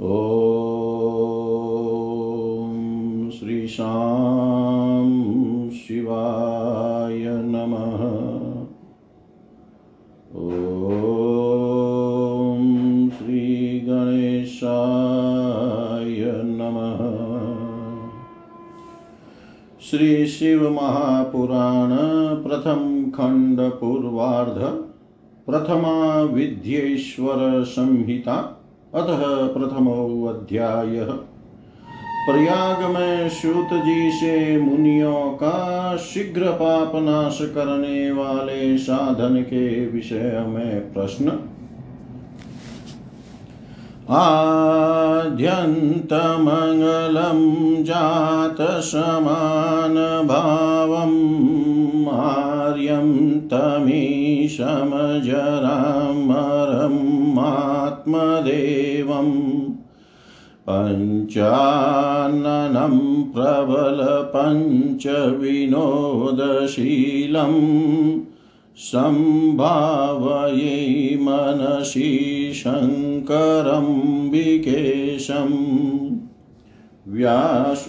ॐ श्रीशां शिवाय नमः। ॐ श्रीगणेशाय नमः। श्री शिव महापुराण प्रथम खंड अतः प्रथमोऽध्याय प्रयाग में सूत जी से मुनियों का शीघ्र पाप नाश करने वाले साधन के विषय में प्रश्न। आद्यन्तमङ्गलं जातसमानभावम् आर्यं तमीशमजरामरमात्मदेवम् पञ्चाननं प्रबलपञ्चविनोदशीलम् सम्भावये मनसि शङ्करम्बिकेशम् व्यास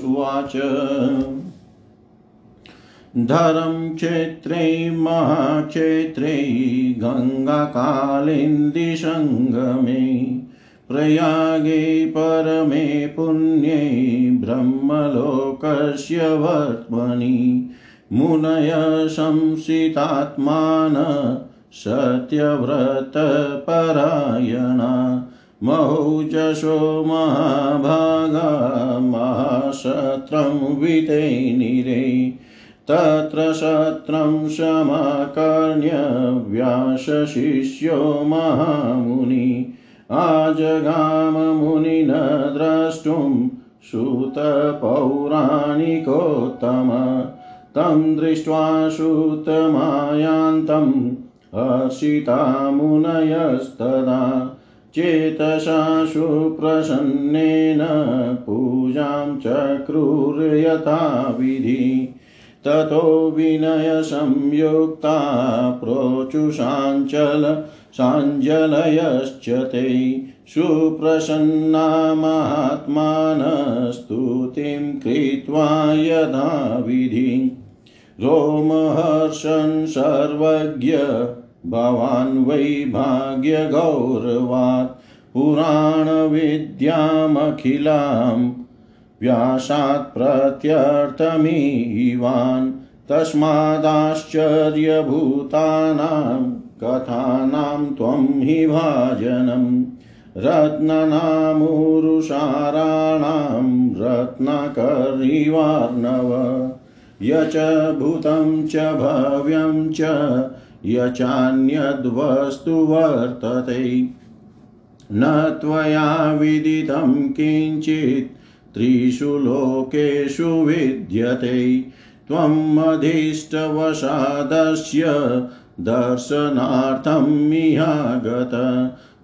धरं क्षेत्रे, महाक्षेत्रे, गङ्गाकालिन्दीसङ्गमे, प्रयागे परमे पुण्ये, ब्रह्मलोकस्य वर्त्मनि, मुनय संसितात्मान सत्यव्रतपरायणा मौजशो महाभागा महाशत्रं वितेनिरे तत्र शत्रं समाकर्ण्य व्यासशिष्यो महामुनि आजगाममुनिन द्रष्टुं सूतपौराणिकोत्तम। तं दृष्ट्वा श्रुतमायान्तं हर्षिता मुनयस्तदा चेतसा सुप्रसन्नेन पूजां चक्रुर्यथाविधि ततो विनयसंयुक्ता प्रोचुषाञ्चल साञ्जलयश्च ते सुप्रसन्ना महात्मानस्तुतिं कृत्वा यथाविधि रोमहर्षन् सर्वज्ञ भवान् वै भाग्यगौरवात् पुराणविद्यामखिलां व्यासात् प्रत्यर्थमीवान् तस्मादाश्चर्यभूतानां कथानां त्वं हि भाजनम् रत्ननामुरुषाराणां रत्नाकरिवार्णव यच भूतं च भव्यं च यचान्यद्वस्तु वर्तते न त्वया विदितं किञ्चित् त्रिषु लोकेषु विद्यते। त्वमधिष्टवशादस्य दर्शनार्थं मिहागत।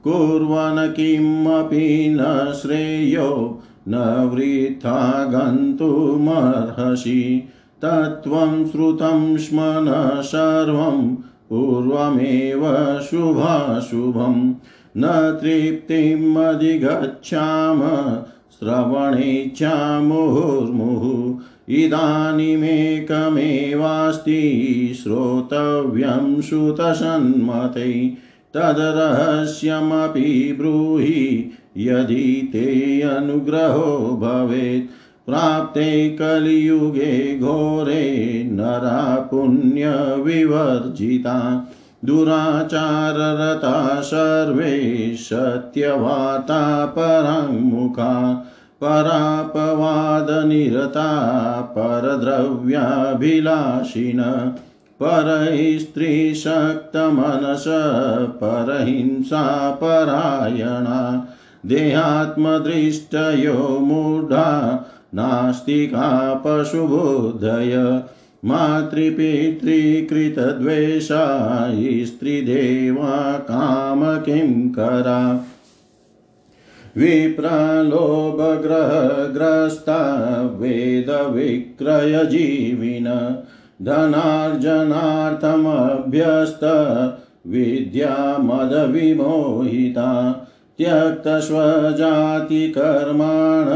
कुर्वन् किमपि न श्रेयो, न वृथा गन्तुमर्हसि तत्त्वं श्रुतं स्म न सर्वं, पूर्वमेव शुभाशुभं। न तृप्तिमधिगच्छाम श्रवणेच्छामुहुर्मुहुः इदानीमेकमेवास्ति श्रोतव्यं श्रुतसन्मते तद्रहस्यमपि ब्रूहि, यदि ते अनुग्रहो भवेत्, प्राप्ते कलियुगे घोरे नरा पुण्यविवर्जिता दुराचाररता सर्वे सत्यवाता पराङ्मुखा परापवादनिरता परद्रव्याभिलाषिन परस्त्रीशक्तमनस परहिंसा परायणा देहात्मदृष्टयो मूढा नास्तिका पशुबोधय मातृपितृकृतद्वेषा स्त्रीदेवा कामकिङ्करा विप्रलोभग्रहग्रस्ता वेदविक्रयजीविन धनार्जनार्थमभ्यस्त विद्यामदविमोहिता त्यक्तस्वजातिकर्माण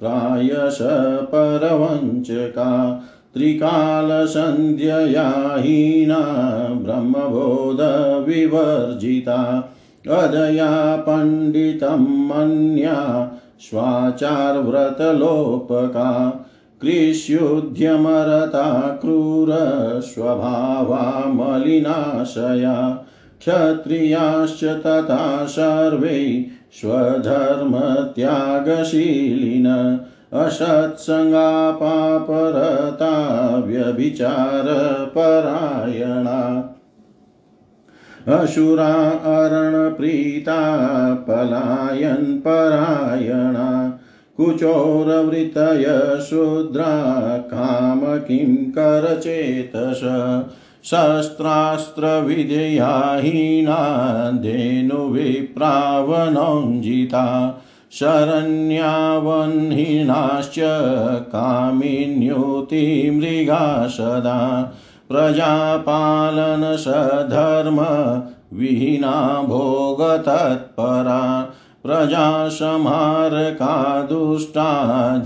प्रायश परवञ्चका त्रिकालसन्ध्यया हीना ब्रह्मबोधविवर्जिता। अदया पण्डितं मन्या स्वाचारव्रतलोपका। कृष्युद्यमरता क्रूरस्वभावा मलिनाशया। क्षत्रियाश्च तथा सर्वे स्वधर्मत्यागशीलिन। असत्सङ्गापापरता व्यभिचारपरायणा असुरा अरणप्रीता पलायनपरायणा कुचोरवृतय शूद्रा काम किं करचेतस शस्त्रास्त्रविधया हीना धेनुविप्रावनौञ्जिता शरण्यावह्निनाश्च कामिन्युतिमृगा सदा प्रजापालनसधर्म विहीना भोगतत्परा प्रजासंहारका दुष्टा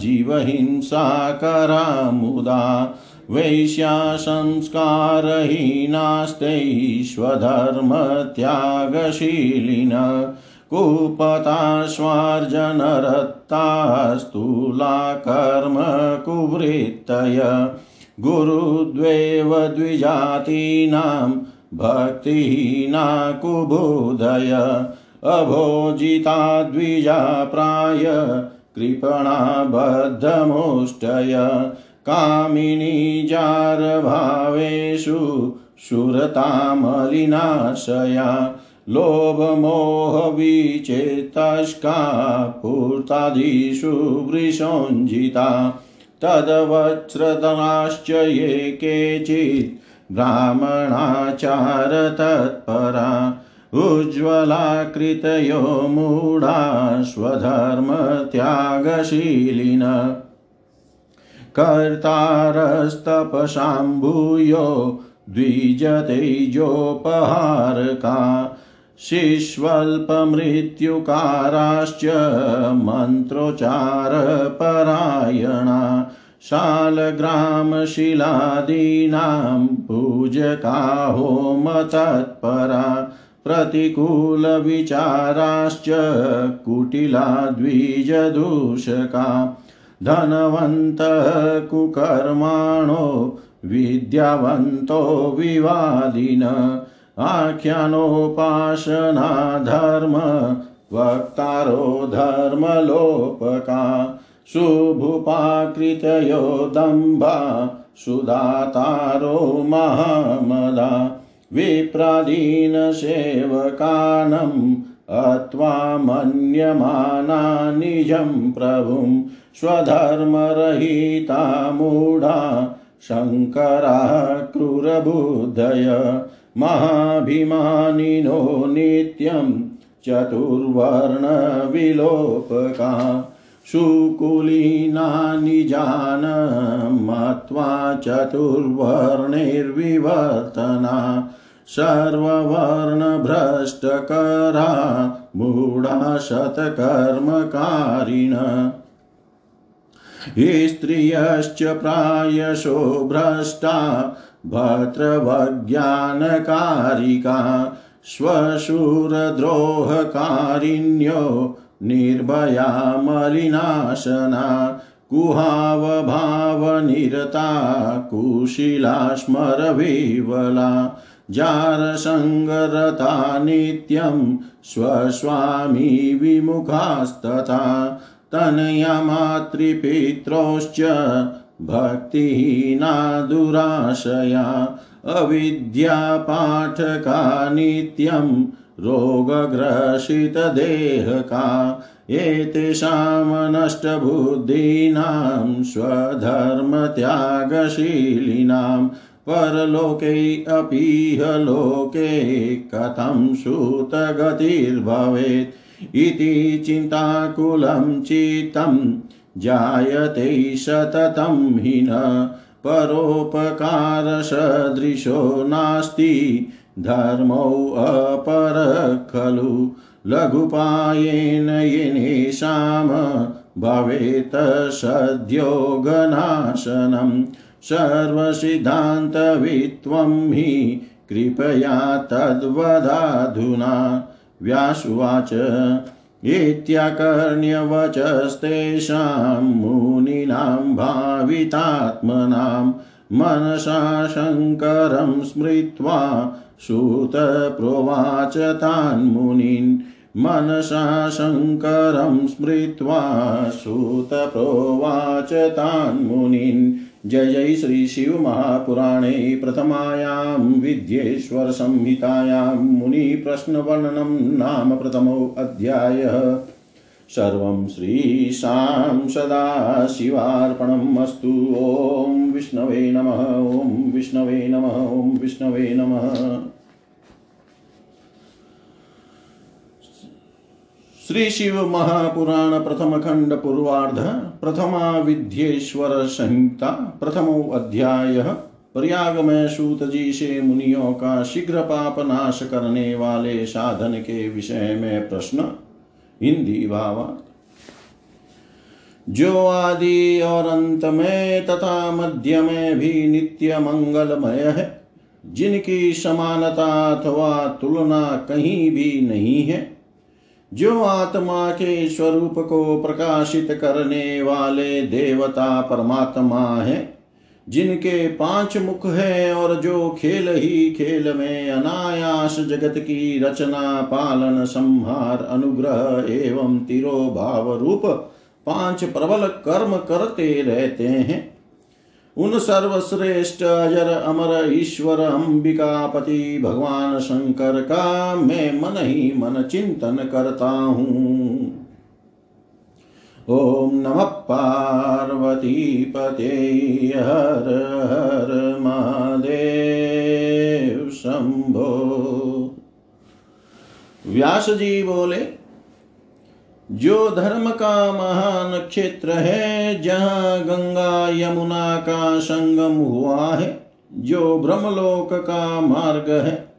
जीवहिंसाकरा मुदा वैश्या संस्कारहीनास्तैष्वधर्मत्यागशीलिन कुपतास्वार्जनरत्तास्तूला कर्म कुवृत्तय गुरुद्वेव द्विजातीनां भक्तिहीना कुबुधय अभोजिता द्विजा प्राय कृपणा बद्धमुष्टय कामिनी जारभावेषु सुरतामलिनाशया लोभमोहविचेतस्का पूर्तादिषु वृषोञ्जिता तदवस्रतनाश्च ये केचित् ब्राह्मणाचारतत्परा उज्ज्वलाकृतयो मूढा स्वधर्मत्यागशीलिन। कर्तारस्तपसां द्विजतेजोपहारका शिष्वल्पमृत्युकाराश्च मन्त्रोच्चारपरायणा शालग्रामशिलादीनां पूजका होमतत्परा प्रतिकूलविचाराश्च कुटिला द्विजदूषका धनवन्तः कुकर्माणो विद्यावन्तो विवादिन आख्यानोपासना धर्म वक्तारो धर्मलोपका, शुभुपाकृतयो दम्भा, सुदातारो महामदा विप्राधीनसेवकानम् अत्वा मन्यमाना निजं प्रभुं स्वधर्मरहिता मूढा शङ्कराः क्रूरबुद्धय महाभिमानिनो नित्यं चतुर्वर्णविलोपका सुकुलीना निजान मत्वा चतुर्वर्णैर्विवर्तना सर्ववर्णभ्रष्टकरा मूढा शतकर्मकारिण। स्त्रियश्च प्रायशो भ्रष्टा भर्तृवज्ञानकारिका श्वशूरद्रोहकारिण्यो निर्भया मलिनाशना कुहावभावनिरता कुशीला स्मरविवला जारसङ्गरता नित्यं स्वस्वामी विमुखास्तथा तनया मातृपित्रोश्च भक्तिहीना दुराशया अविद्यापाठका नित्यं रोगग्रसितदेहका एतेषां नष्टबुद्धीनां स्वधर्मत्यागशीलिनां परलोके अपीह लोके कथं सुतगतिर्भवेत् इति चिन्ताकुलं चित्तं जायते सततं हि न परोपकारसदृशो नास्ति धर्मोऽपर खलु लघुपायेन येनेषां भवेत् सद्योगनाशनं सर्वसिद्धान्तवित्वं हि कृपया तद्वदाधुना व्यासुवाच इत्याकर्ण्यवचस्तेषां मुनीनां भावितात्मनां मनसा शङ्करं स्मृत्वा सूतप्रोवाच तान् मुनीन् मनसा शङ्करं स्मृत्वा सूतप्रोवाच तान् मुनीन् जय जय श्री शिव महापुराणे प्रथमायां विद्येश्वरसंहितायां मुनिप्रश्नवर्णनं नाम प्रथमोऽध्यायः सर्वं श्रीशां सदाशिवार्पणम् अस्तु। ॐ विष्णवे नमः, ॐ विष्णवे नमः, ॐ विष्णवे नमः। श्री शिव महापुराण प्रथम खंड पूर्वार्ध, प्रथमा विद्येश्वर संहिता, प्रथमो अध्याय प्रयाग में सूत जी से मुनियों का शीघ्र पाप नाश करने वाले साधन के विषय में प्रश्न। हिंदी भावा। जो आदि और अंत में तथा मध्य में भी नित्य मंगलमय है, जिनकी समानता अथवा तुलना कहीं भी नहीं है जो आत्मा के स्वरूप को प्रकाशित करने वाले देवता परमात्मा है, जिनके पाँच मुख है और जो खेल ही खेल में अनायास जगत की रचना, पालन, संहार, अनुग्रह एवं तिरो भाव रूप पाँच प्रबल कर्म करते रहते हैं उन सर्वश्रेष्ठ अजर अमर ईश्वर अंबिकापति भगवान शंकर का मैं मन ही मन चिंतन करता हूँ। ओम नमः पार्वती पते हर हर महादेव शंभो। व्यास जी बोले जो धर्म का महान क्षेत्र है, जहाँ गंगा यमुना का संगम हुआ है, जो ब्रह्मलोक का मार्ग है,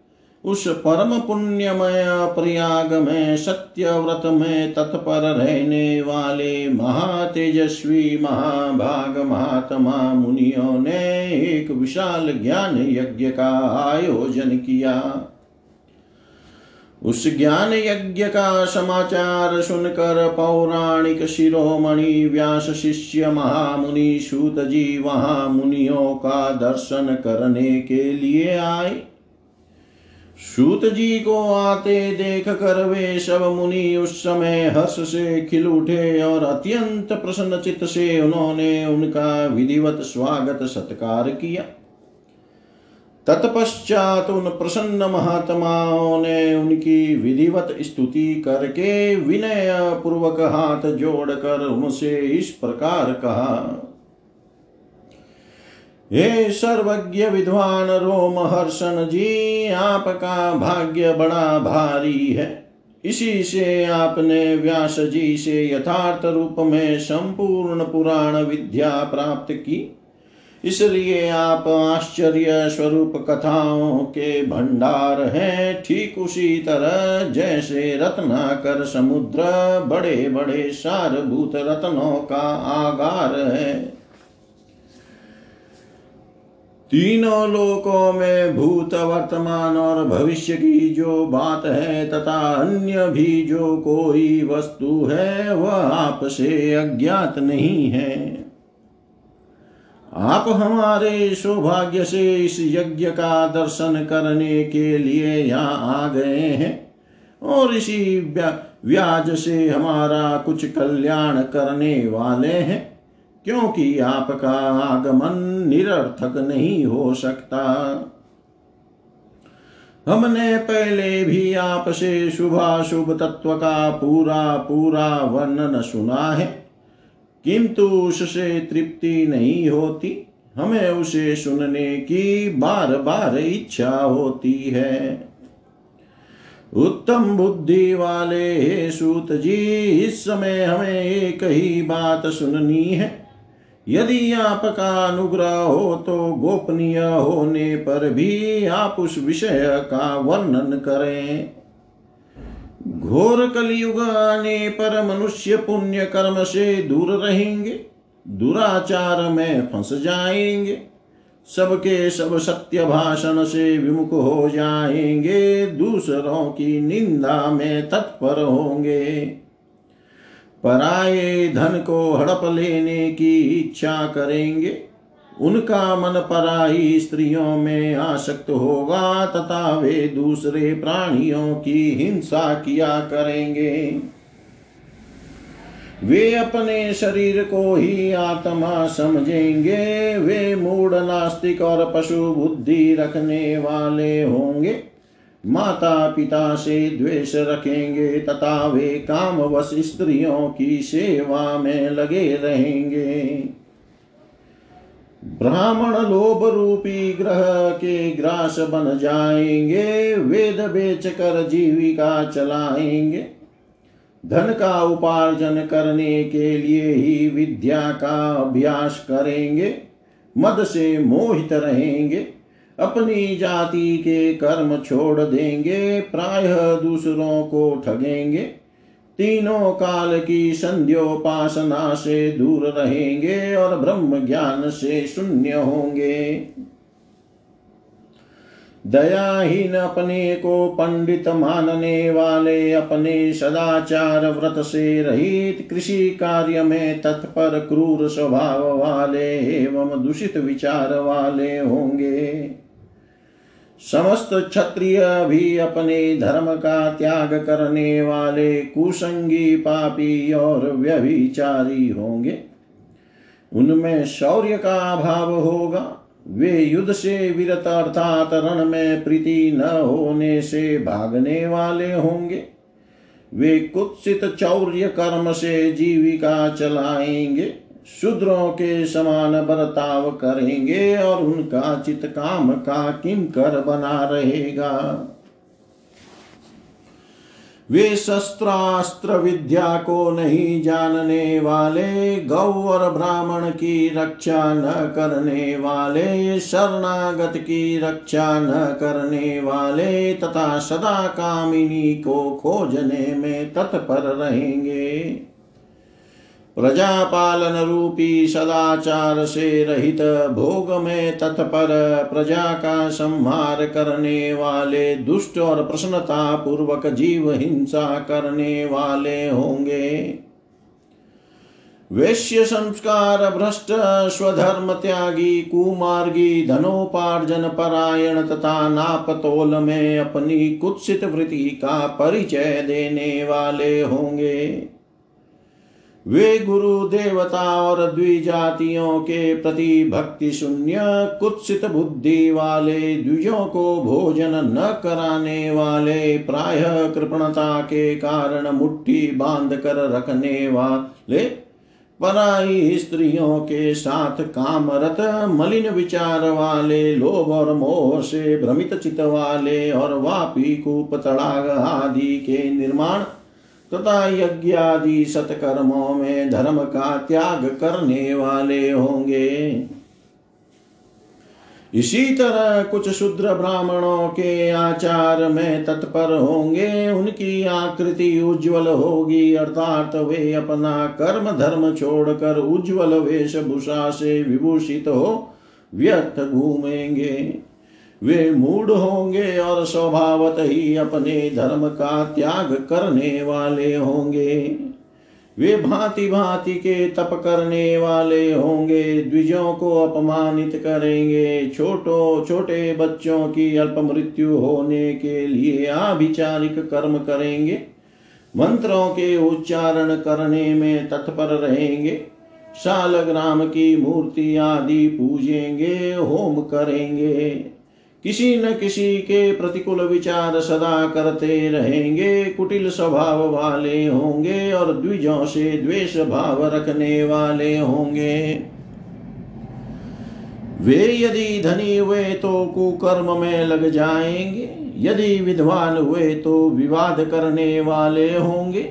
उस परम पुण्यमय प्रयाग में सत्य व्रत में तत्पर रहने वाले महातेजस्वी महाभाग महात्मा मुनियों ने एक विशाल ज्ञान यज्ञ का आयोजन किया। उस ज्ञान यज्ञ का समाचार सुनकर पौराणिक शिरोमणि व्यास शिष्य महामुनि सूत जी वहाँ मुनियों का दर्शन करने के लिए आए। सूत जी को आते देख कर वे सब मुनि उस समय हर्ष से खिल उठे और अत्यंत प्रसन्न चित्त से उन्होंने उनका विधिवत स्वागत सत्कार किया। तत्पश्चात उन प्रसन्न महात्माओं ने उनकी विधिवत स्तुति करके विनय पूर्वक हाथ जोड़कर उनसे इस प्रकार कहा, हे सर्वज्ञ विद्वान रोम हर्षण जी, आपका भाग्य बड़ा भारी है। इसी से आपने व्यास जी से यथार्थ रूप में संपूर्ण पुराण विद्या प्राप्त की। इसलिए आप आश्चर्य स्वरूप कथाओं के भंडार हैं। ठीक उसी तरह जैसे रत्नाकर समुद्र बड़े बड़े सारभूत रत्नों का आगार है। तीनों लोकों में भूत वर्तमान और भविष्य की जो बात है तथा अन्य भी जो कोई वस्तु है, वह आपसे अज्ञात नहीं है। आप हमारे सौभाग्य से इस यज्ञ का दर्शन करने के लिए यहाँ आ गए हैं। और इसी व्याज से हमारा कुछ कल्याण करने वाले हैं। क्योंकि आपका आगमन निरर्थक नहीं हो सकता। हमने पहले भी आपसे शुभाशुभ तत्व का पूरा पूरा वर्णन सुना है। किंतु उससे तृप्ति नहीं होती। हमें उसे सुनने की बार बार इच्छा होती है। उत्तम बुद्धि वाले सूत जी, इस समय हमें एक ही बात सुननी है। यदि आपका अनुग्रह हो तो गोपनीय होने पर भी आप उस विषय का वर्णन करें। घोर कलयुग आने पर मनुष्य पुण्य कर्म से दूर रहेंगे, दुराचार में फंस जाएँगे, सबके सब सत्य भाषण से विमुख हो जाएँगे, दूसरों की निंदा में तत्पर होंगे। पराये धन को हड़प लेने की इच्छा करेंगे उनका मन पराई स्त्रियों में आसक्त होगा, तथा वे दूसरे प्राणियों की हिंसा किया करेंगे। वे अपने शरीर को ही आत्मा समझेंगे, वे मूड नास्तिक और पशु बुद्धि रखने वाले होंगे। माता पिता से द्वेष रखेंगे, तथा वे काम वश स्त्रियों की सेवा में लगे रहेंगे। ब्राह्मण लोभ रूपी ग्रह के ग्रास बन जाएँगे, वेद बेच कर जीविका चलाएँगे। धन का उपार्जन करने के लिए ही विद्या का अभ्यास करेंगे, मद से मोहित रहेंगे, अपनी जाति के कर्म छोड़ देंगे, प्रायः दूसरों को ठगेंगे। तीनों काल की संध्योपासना से दूर रहेंगे और ब्रह्म ज्ञान से शून्य होंगे। दयाहीन अपने को पंडित मानने वाले अपने सदाचार व्रत से रहित कृषि कार्य में तत्पर क्रूर स्वभाव वाले एवं दूषित विचार वाले होंगे। समस्त क्षत्रिय भी अपने धर्म का त्याग करने वाले कुसंगी पापी और व्यभिचारी होंगे। उनमें शौर्य का अभाव होगा। वे युद्ध से विरत अर्थात रण में प्रीति न होने से भागने वाले होंगे। वे कुत्सित चौर्य कर्म से जीविका चलाएँगे। शूद्रों के समान बर्ताव करेंगे और उनका चित काम का किंकर बना रहेगा। वे शस्त्रास्त्र विद्या को नहीं जानने वाले, गौ और ब्राह्मण की रक्षा न करने वाले, शरणागत की रक्षा न करने वाले तथा सदा कामिनी को खोजने में तत्पर रहेंगे। प्रजा पालन रूपी सदाचार से रहित भोग में तत्पर प्रजा का संहार करने वाले दुष्ट और प्रसन्नता पूर्वक जीव हिंसा करने वाले होंगे। वैश्य संस्कार भ्रष्ट, स्वधर्म त्यागी, कुमार्गी, धनोपार्जन परायण तथा नापतोल में अपनी कुत्सित वृत्ति का परिचय देने वाले होंगे। वे गुरु देवता और द्विजातियों के प्रति भक्ति शून्य, कुत्सित बुद्धि वाले, द्विजों को भोजन न कराने वाले, प्राय कृपणता के कारण मुट्ठी बाँध कर रखने वाले, पराई स्त्रियों के साथ कामरत, मलिन विचार वाले, लोभ और मोह से भ्रमित चित वाले और वापी कूप तड़ाग आदि के निर्माण तथा यज्ञ आदि सत्कर्मों में धर्म का त्याग करने वाले होंगे। इसी तरह कुछ शूद्र ब्राह्मणों के आचार में तत्पर होंगे, उनकी आकृति उज्जवल होगी, अर्थात वे अपना कर्म धर्म छोड़कर उज्जवल वेशभूषा से विभूषित हो व्यर्थ घूमेंगे। वे मूड होंगे और स्वभावत ही अपने धर्म का त्याग करने वाले होंगे। वे भांति भांति के तप करने वाले होंगे, द्विजों को अपमानित करेंगे। छोटो छोटे बच्चों की अल्प मृत्यु होने के लिए आभिचारिक कर्म करेंगे, मंत्रों के उच्चारण करने में तत्पर रहेंगे शालग्राम की मूर्ति आदि पूजेंगे, होम करेंगे। किसी न किसी के प्रतिकूल विचार सदा करते रहेंगे, कुटिल स्वभाव वाले होंगे और द्विजों से द्वेष भाव रखने वाले होंगे। वे यदि धनी हुए तो कुकर्म में लग जाएँगे, यदि विद्वान हुए तो विवाद करने वाले होंगे।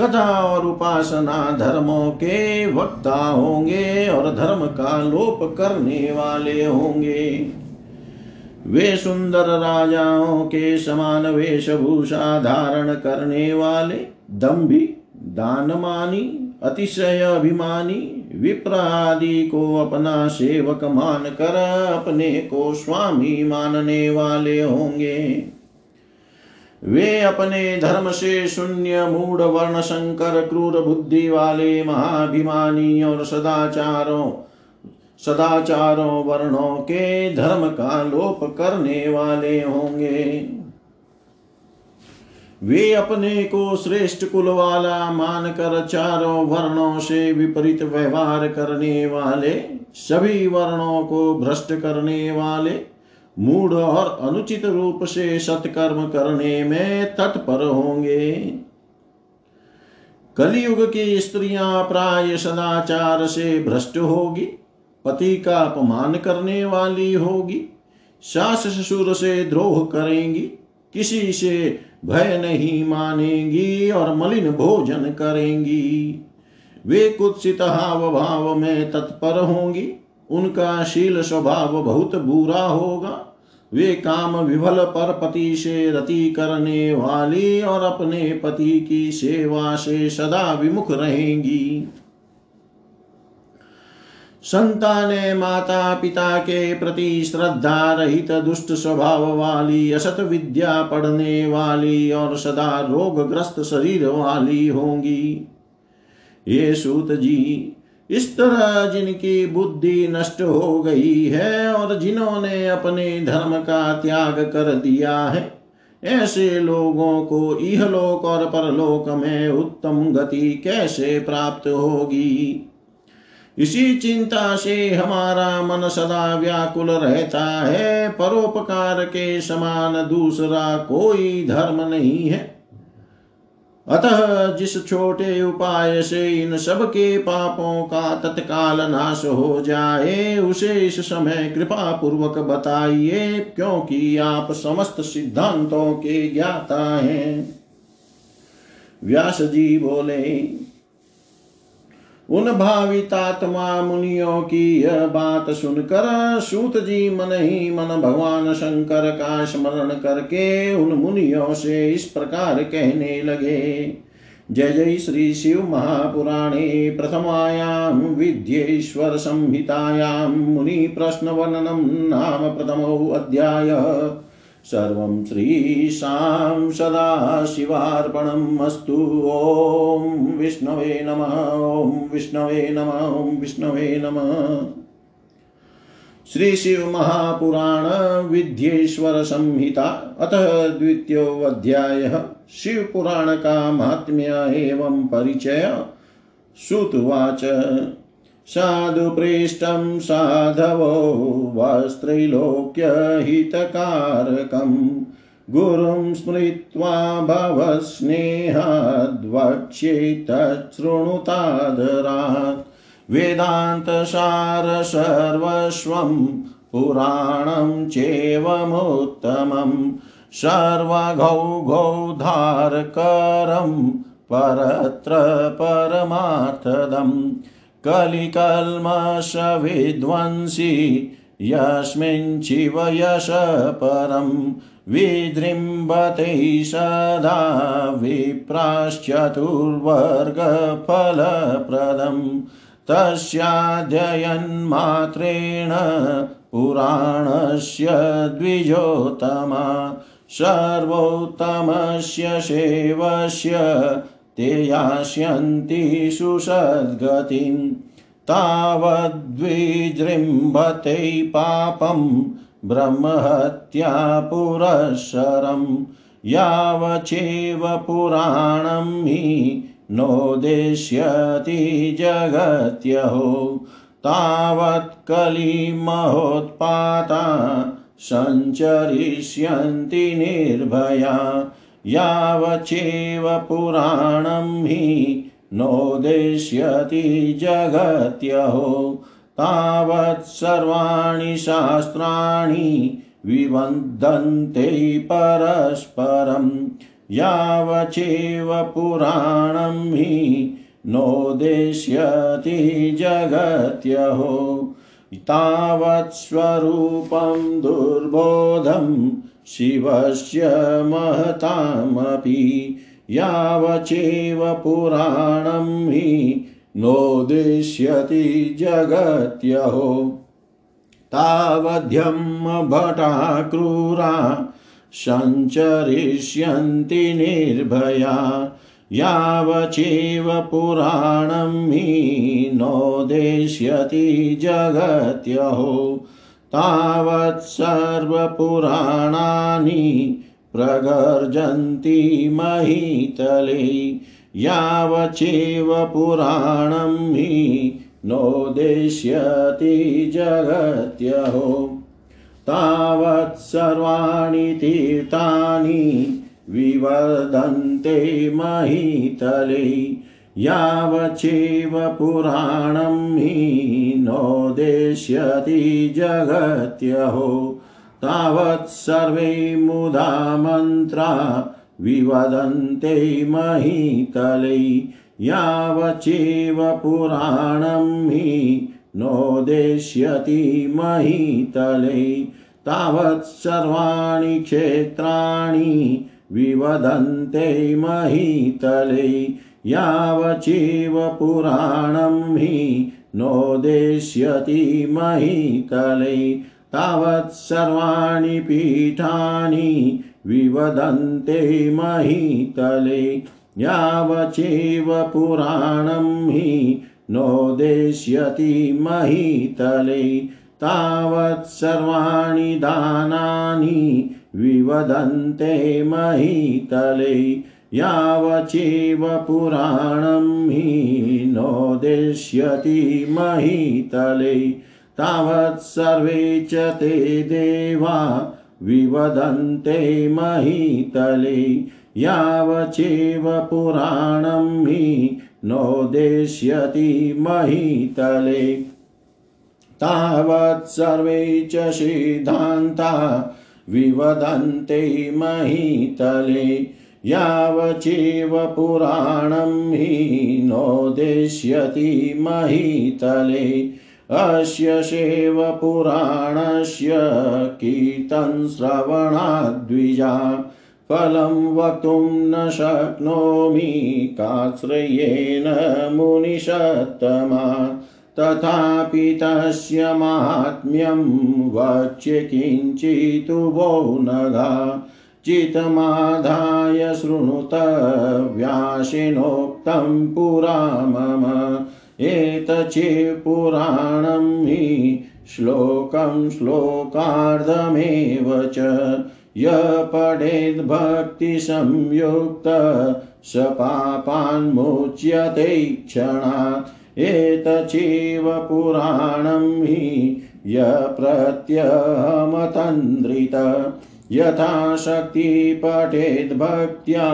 कथा और उपासना धर्मों के वक्ता होंगे और धर्म का लोप करने वाले होंगे। वे सुंदर राजाओं के समान वेशभूषा धारण करने वाले दम्भी दानमानी, अतिशय अभिमानी, विप्र आदि को अपना सेवक मान कर अपने को स्वामी मानने वाले होंगे। वे अपने धर्म से शून्य मूड वर्ण शंकर क्रूर बुद्धि वाले महाभिमानी और सदाचारों सदाचारों वर्णों के धर्म का लोप करने वाले होंगे। वे अपने को श्रेष्ठ कुल वाला मानकर चारों वर्णों से विपरीत व्यवहार करने वाले, सभी वर्णों को भ्रष्ट करने वाले, मूढ़ और अनुचित रूप से सत्कर्म करने में तत्पर होंगे। कलयुग की स्त्रियाँ प्राय सदाचार से भ्रष्ट होगी पति का अपमान करने वाली होगी। सास ससुर से द्रोह करेंगी, किसी से भय नहीं मानेंगी और मलिन भोजन करेंगी। वे कुत्सित हाव भाव में तत्पर होंगी, उनका शील स्वभाव बहुत बुरा होगा। वे काम विफल पर पति से रति करने वाली और अपने पति की सेवा से सदा विमुख रहेंगी। संताने माता पिता के प्रति श्रद्धा रहित दुष्ट स्वभाव वाली असत विद्या पढ़ने वाली और सदा रोगग्रस्त शरीर वाली होंगी। ये सूत जी, इस तरह जिनकी बुद्धि नष्ट हो गई है और जिन्होंने अपने धर्म का त्याग कर दिया है, ऐसे लोगों को इहलोक और परलोक में उत्तम गति कैसे प्राप्त होगी? इसी चिंता से हमारा मन सदा व्याकुल रहता है। परोपकार के समान दूसरा कोई धर्म नहीं है। अतः जिस छोटे उपाय से इन सब के पापों का तत्काल नाश हो जाए, उसे इस समय कृपा पूर्वक बताइए, क्योंकि आप समस्त सिद्धांतों के ज्ञाता हैं। व्यास जी बोले उन भावितात्मा मुनियों की यह बात सुनकर सूत जी मन ही मन भगवान शंकर का स्मरण करके उन मुनियों से इस प्रकार कहने लगे। जय जय श्री शिव महापुराणे प्रथमायां विद्येश्वर संहितायां वर्णनम नाम प्रथमो अध्याय। सर्वं श्रीशां सदाशिवार्पणम् ॐ विष्णवे नमः, ॐ विष्णवे नमः, ॐ विष्णवे नमः। श्री शिव महापुराण विद्येश्वर संहिता अतः द्वितीयोऽध्यायः शिव पुराण का महात्म्य एवं परिचय। श्रुतवाच साधुपृष्ठं साधवो वस्त्रैलोक्यहितकारकं गुरुं स्मृत्वा भवस्नेहाद्वक्ष्येतच्छृणुतादरात्। वेदान्तसार सर्वस्वं पुराणं चेवमुत्तमं सर्वघौघौधारकरं परत्र परमार्थदम्। कलिकल्मषविध्वंसी यस्मिञ्चिव यश परं विजृम्भते सदा विप्राश्चतुर्वर्गफलप्रदं तस्याध्ययन्मात्रेण पुराणस्य द्विजोत्तमा सर्वोत्तमस्य सेवस्य ते यास्यन्ति सुसद्गतिं तावद्विजृम्भते पापं ब्रह्महत्या पुरःसरं यावचेव पुराणं हि नोदेष्यति जगत्यहो। तावत्कलिमहोत्पाता सञ्चरिष्यन्ति निर्भया, यावचेव पुराणं हि नोदेष्यति जगत्यहो। तावत् सर्वाणि शास्त्राणि विवन्दन्ते परस्परं। यावचेव पुराणं हि नोदेष्यति जगत्यहो। तावत् स्वरूपं दुर्बोधं शिवस्य महतामपि यावचेव पुराणं हि नोदिष्यति जगत्यहो। तावध्यं भटा क्रूरा सञ्चरिष्यन्ति निर्भया। यावचेव पुराणं हि नोदेष्यति जगत्यहो। तावत् सर्वपुराणानि प्रगर्जन्ति महीतले, यावचेव पुराणं हि नोदेष्यति जगत्यहो। तावत् सर्वाणि तीर्थानि विवर्धन्ते महीतले, यावचेव पुराणं हि नोदेष्यति जगत्यहो। तावत् सर्वे मुदा मन्त्रा विवदन्ते महीतले, यावचेव पुराणं हि नोदेष्यति महीतले। तावत् सर्वाणि क्षेत्राणि विवदन्ते महीतले, यावचेव पुराणं हि नोदेष्यति महीतले। तावत् सर्वाणि पीठानि विवदन्ते महीतले, यावचेव पुराणं हि नोदेष्यति महीतले। तावत् सर्वाणि दानानि विवदन्ते महीतले, यावचेव पुराणं हि नोदेष्यति महीतले। तावत् सर्वे च ते देवा विवदन्ते महीतले, यावचेव पुराणं हि नोदेष्यति महीतले। तावत् सर्वे च सिद्धान्ता विवदन्ते महीतले, यावचेव पुराणं हि नोदेष्यति महीतले। अस्य सेवपुराणस्य कीर्तनश्रवणाद्विजा फलं वक्तुं न शक्नोमि काश्रयेण मुनिषत्तमा तथापि तस्य माहात्म्यं वक्ष्य किञ्चितुवो नघा चितमाधाय शृणुत व्यासिनोक्तं पुरा मम। एतचिपुराणं हि श्लोकं श्लोकार्धमेव च य पठेद्भक्तिसंयुक्त स पापान्मुच्यते क्षणात्। एतचैव पुराणं हि य प्रत्यहमतन्द्रित यथाशक्ति पठेद्भक्त्या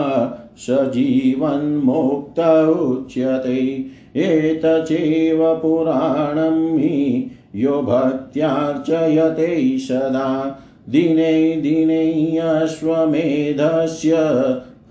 स जीवन्मुक्त उच्यते। एतचैव पुराणं हि यो भक्त्यार्चयते सदा। दिने दिने अश्वमेधस्य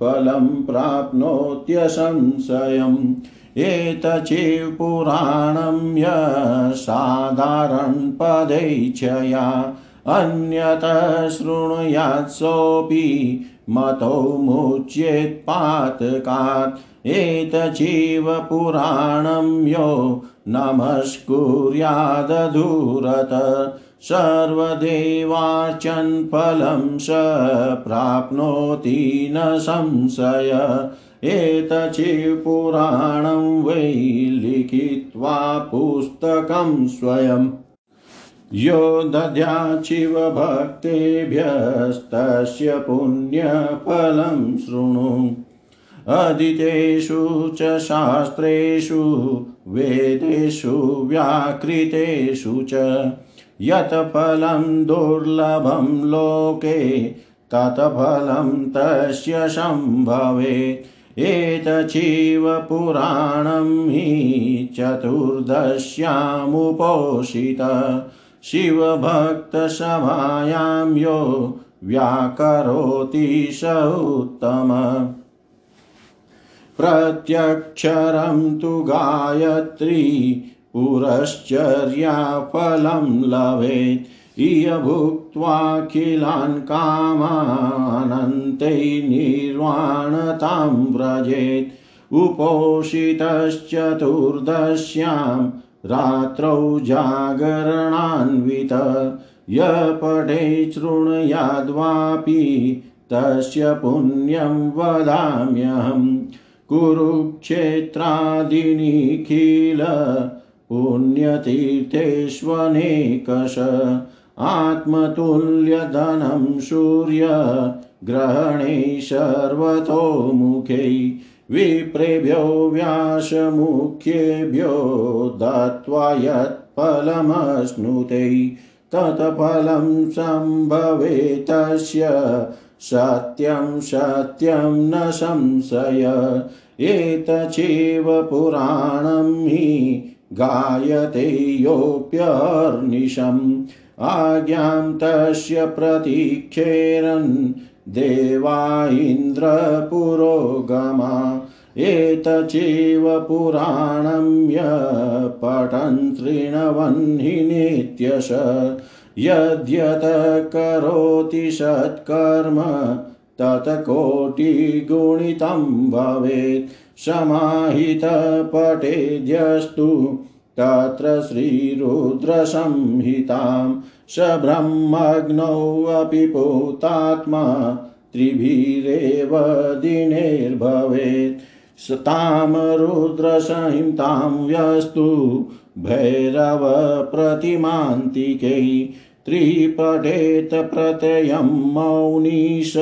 फलं प्राप्नोत्यसंशयम् एतचिव पुराणं यसाधारणपदैच्छया अन्यत शृणुयात्सोऽपि मतो मुच्येत्पातकात्। एतचिव पुराणं यो नमस्कुर्यादधूरत। सर्वदेवार्चनफलं स प्राप्नोति न संशय। एतचिपुराणं वै लिखित्वा पुस्तकं स्वयम् यो दद्याचिव भक्तेभ्यस्तस्य पुण्यफलं शृणु। अदितेषु च शास्त्रेषु, वेदेषु, व्याकृतेषु च। यत् फलं दुर्लभं लोके, तत् फलं तस्य सम्भवेत् एतचैव पुराणं हि चतुर्दश्यामुपोषित। शिवभक्तसभायां यो व्याकरोति स उत्तम। प्रत्यक्षरं तु गायत्री पुरश्चर्याफलं लभेत्। इय भुक्त्वाखिलान् कामानन्ते निर्वाणतां व्रजेत्। उपोषितश्चतुर्दश्यां रात्रौ जागरणान्वित य पठे शृणुयाद्वापि तस्य पुण्यं वदाम्यहम् कुरुक्षेत्रादिनिखिल पुण्यतीर्थेष्वनेकश आत्मतुल्यधनं सूर्य ग्रहणे सर्वतोमुखै। विप्रेभ्यो व्यासमुख्येभ्यो दत्त्वा यत्फलमश्नुते तत्फलं सम्भवे तस्य सत्यं सत्यं न संशय। एतचेव पुराणं हि गायते योऽप्यर्निशम्। आज्ञां तस्य प्रतीक्षेरन् देवा इन्द्रपुरोगमा एतचेव पुराणं य पठन् तृणवन् हि नित्यश, यद्यत करोति सत्कर्म तत्कोटिगुणितं भवेत्। समाहितपठेद्यस्तु तत्र श्रीरुद्रसंहितां स ब्रह्मग्नोऽपि पूतात्मा त्रिभिरेव दिनेर्भवेत्। तां रुद्रसंहितां व्यस्तु भैरवप्रतिमान्तिकै त्रिपठेत प्रत्ययं मौनीश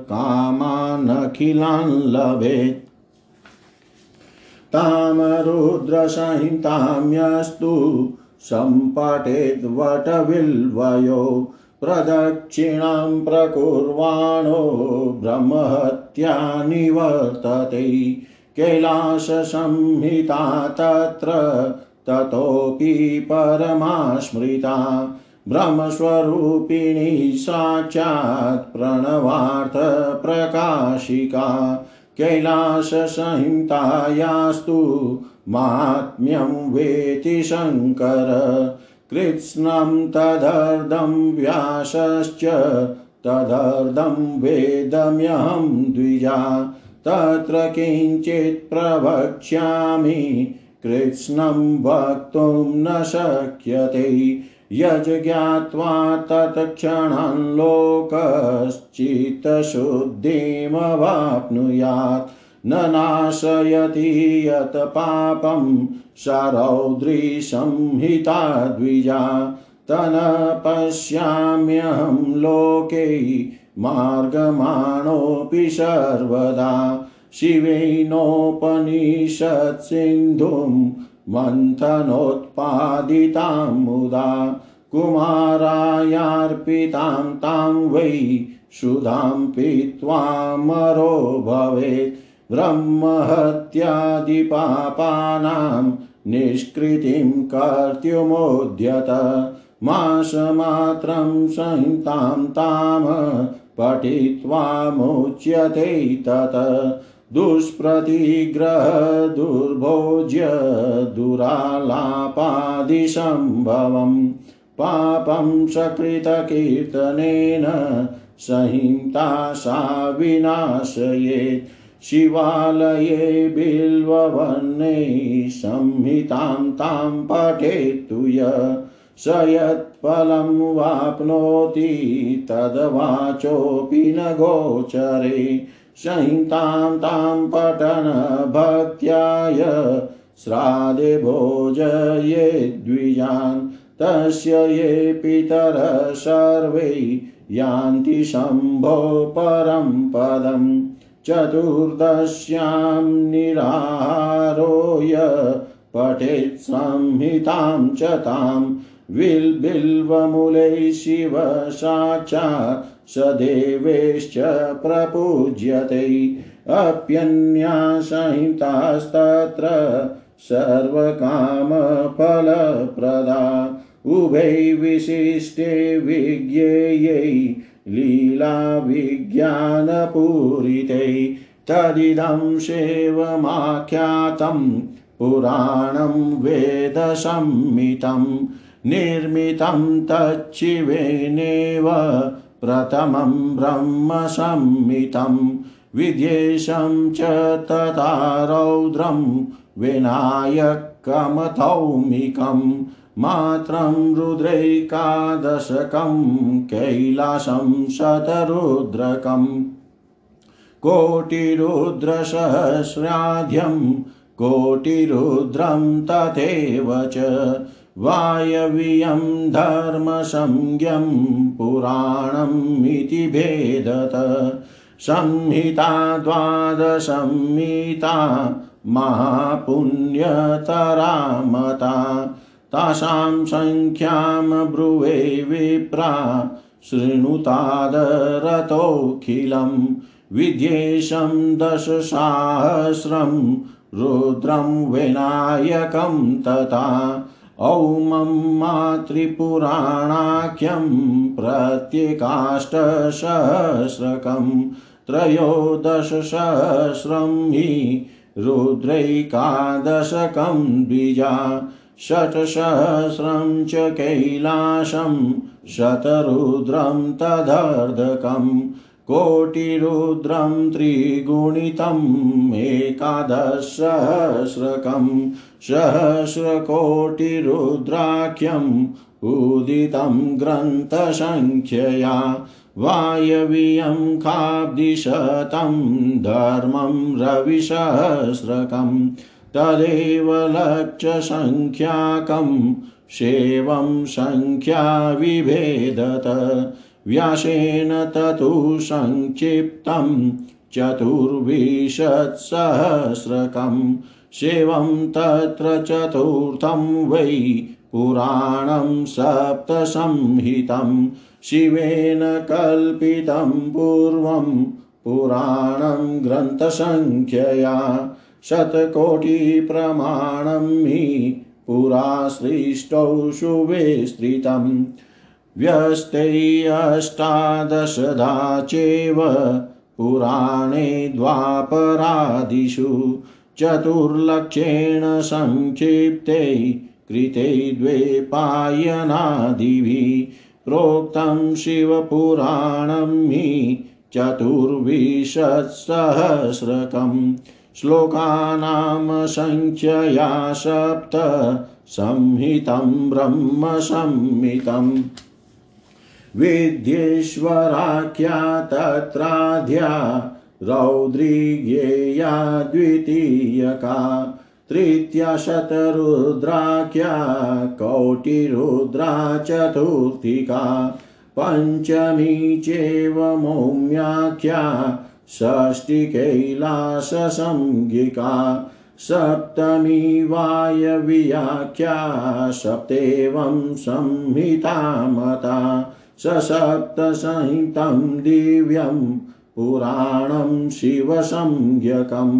कामानखिलान् लभेत्। तां रुद्रसंहितां यस्तु सम्पठेद्वटविल्वयो प्रदक्षिणां प्रकुर्वाणो ब्रह्महत्या निवर्तते कैलाससंहिता तत्र ततोऽपि परमास्मृता। ब्रह्मस्वरूपिणी साक्षात् प्रणवार्थप्रकाशिका। कैलाससंहितायास्तु माहात्म्यं वेति शङ्कर, कृत्स्नं तदर्धं व्यासश्च, तदर्धं वेदम्यहं द्विजा, तत्र किञ्चित् प्रवक्ष्यामि, कृत्स्नं वक्तुं न शक्यते यज्ज्ञात्वा तत्क्षणान् लोकश्चित्तशुद्धिमवाप्नुयात्। न नाशयति यत् पापं शरौद्रीसंहिता द्विजा। तन पश्याम्यहं लोके मार्गमाणोऽपि सर्वदा। शिवेनोपनिषत्सिन्धुं मन्थनोत्पादितां मुदा। कुमारायार्पितां तां वै सुधां पीत्वा मरो भवेत्। ब्रह्महत्यादिपापानां निष्कृतिं कर्त्युमोद्यत। मासमात्रं संहितां ताम पठित्वा मुच्यते तत्। दुष्प्रतिग्रह दुर्भोज्य दुरालापादिसम्भवम् पापं सकृतकीर्तनेन संहिता सा विनाशयेत्। शिवालये बिल्ववने संहितां तां पठेत्तु य। स यत्फलं वाप्नोति तद्वाचोऽपि न गोचरे। संहितां तां पठन भक्त्याय श्राद्धे भोजये द्विजान्, तस्य ये पितरः सर्वे यान्ति शम्भो परं पदम्। चतुर्दश्यां निराहारो य पठेत् संहितां च तां विल्बिल्वमूले शिव साक्षात् स देवेश्च प्रपूज्यते। अप्यन्या संहितास्तत्र सर्वकामफलप्रदा। उभै विशिष्टे विज्ञेयै लीलाविज्ञानपूरितै तदिदं सेवमाख्यातं पुराणं वेदसंमितं निर्मितं तच्छिवेनेव प्रथमं ब्रह्मसंमितं विद्येशं च तथा रौद्रं विनायकमथौमिकं मात्रं रुद्रैकादशकं कैलासं शतरुद्रकम् कोटिरुद्रसहस्राध्यं कोटिरुद्रं तथैव च वायवीयं धर्मसंज्ञं पुराणमिति भेदत संहिता द्वादशंहिता महापुण्यतरामता तासां सङ्ख्यां ब्रुवे विप्रा शृणुतादरतोऽखिलम् विद्येशं दशसाहस्रं, रुद्रं विनायकं तथा औमं मातृपुराणाख्यं, प्रत्येकाष्टसहस्रकं, त्रयोदशसहस्रं हि रुद्रैकादशकं द्विजा। षट्सहस्रं च कैलासं शतरुद्रं तदर्धकम् कोटिरुद्रं त्रिगुणितम् एकादशसहस्रकं सहस्रकोटिरुद्राख्यम् उदितं ग्रन्थसङ्ख्यया वायवीयं खाब्दिशतं धर्मं रविसहस्रकं तदेव लक्षसङ्ख्याकं सेवं सङ्ख्या विभेदत। व्यासेन ततु सङ्क्षिप्तं चतुर्विशत्सहस्रकं शिवं तत्र चतुर्थं वै पुराणं सप्तसंहितं शिवेन कल्पितं पूर्वं पुराणं ग्रन्थसङ्ख्यया शतकोटिप्रमाणं हि पुरा सृष्टौ शुविस्तृतम् व्यस्तैष्टादशधा चैव पुराणे द्वापरादिषु चतुर्लक्षेण संक्षिप्ते कृते द्वे पायनादिभिः। प्रोक्तं शिवपुराणं हि चतुर्विशत्सहस्रकं श्लोकानां सङ्ख्यया सप्त संहितं ब्रह्मसंहितम् विद्येश्वराख्या तत्राध्या रौद्रिज्ञेया द्वितीयका तृतीया शतरुद्राख्या कौटिरुद्रा चतुर्थिका पञ्चमी चैव मौम्याख्या षष्टिकैलाससंज्ञिका सप्तमी वायव्याख्या सप्तेवं संहितामता ससप्तसंहितं दिव्यं पुराणं शिवसंज्ञकं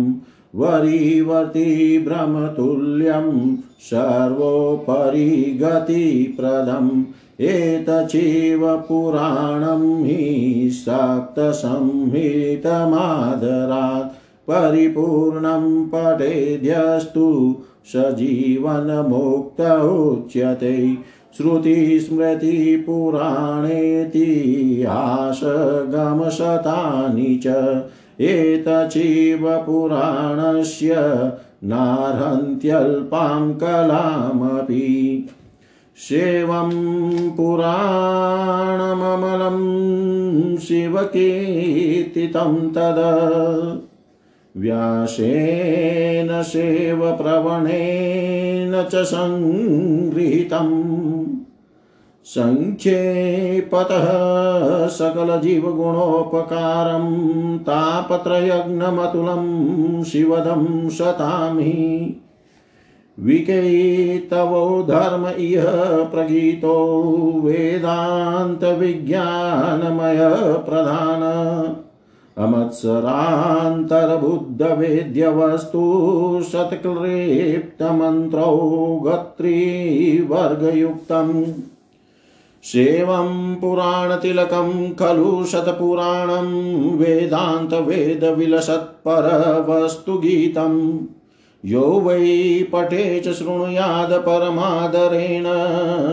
वरीवर्ति भ्रमतुल्यं सर्वोपरि गतिप्रदम् एतचैव पुराणं हि सप्तसंहितमादरात् परिपूर्णं पठेद्यस्तु सजीवनमुक्त उच्यते। श्रुतिस्मृतिपुराणेतिहासगमशतानि च एतचैव पुराणस्य नार्हन्त्यल्पां कलामपि सेवं पुराणममलं शिवकीर्तितं तद। व्यासेन सेवप्रवणेन च सङ्गृहीतम् सङ्ख्येपतः सकलजीवगुणोपकारं तापत्रयज्ञमतुलं शिवदं शतामि। विकैतवो धर्म इह प्रगीतो वेदान्तविज्ञानमय प्रधान। अमत्सरान्तर्बुद्धवेद्यवस्तु शतक्लिप्तमन्त्रौ गत्रीवर्गयुक्तम्। सेवं पुराणतिलकं खलु शतपुराणं वेदान्तवेदविलसत्परवस्तुगीतम्। यो वै पठे च शृणुयाद परमादरेण।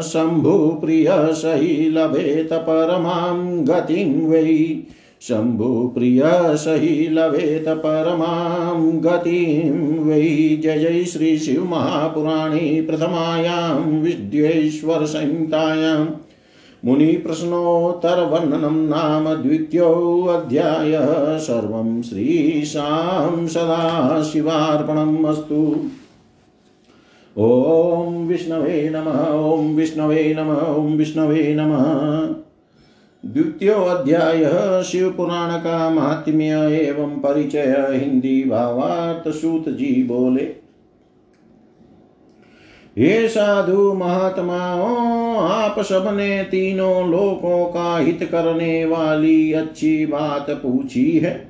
शम्भुप्रियः स हि लभेत परमां गतिं वै। शम्भुप्रियः स हि लभेत परमां गतिं वै। जय जय श्रीशिवमहापुराणे प्रथमायां विद्येश्वरसंहितायाम् मुनिप्रश्नोत्तरवर्णनं नाम द्वितीयोऽध्यायः सर्वं श्रीशां सदाशिवार्पणम् अस्तु। ॐ विष्णवे नमः, ॐ विष्णवे नमः, ॐ विष्णवे नमः। द्वितीयोऽध्यायः शिवपुराण का महात्म्य एवं परिचय हिंदी भावार्थ सूत जी बोले। हे साधु महात्माओं, आप सबने तीनों लोकों का हित करने वाली अच्छी बात पूछी है।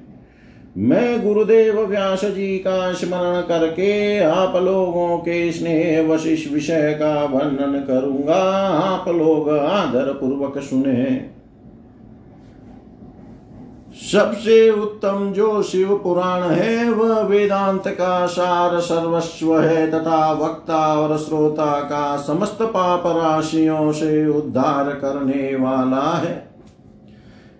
मैं गुरुदेव व्यास जी का स्मरण करके आप लोगों के स्नेह वशिष विषय का वर्णन करूँगा। आप लोग आदर पूर्वक सुने। सबसे उत्तम जो शिव पुराण है, वह वेदांत का सार सर्वस्व है तथा वक्ता और श्रोता का समस्त पाप राशियों से उद्धार करने वाला है।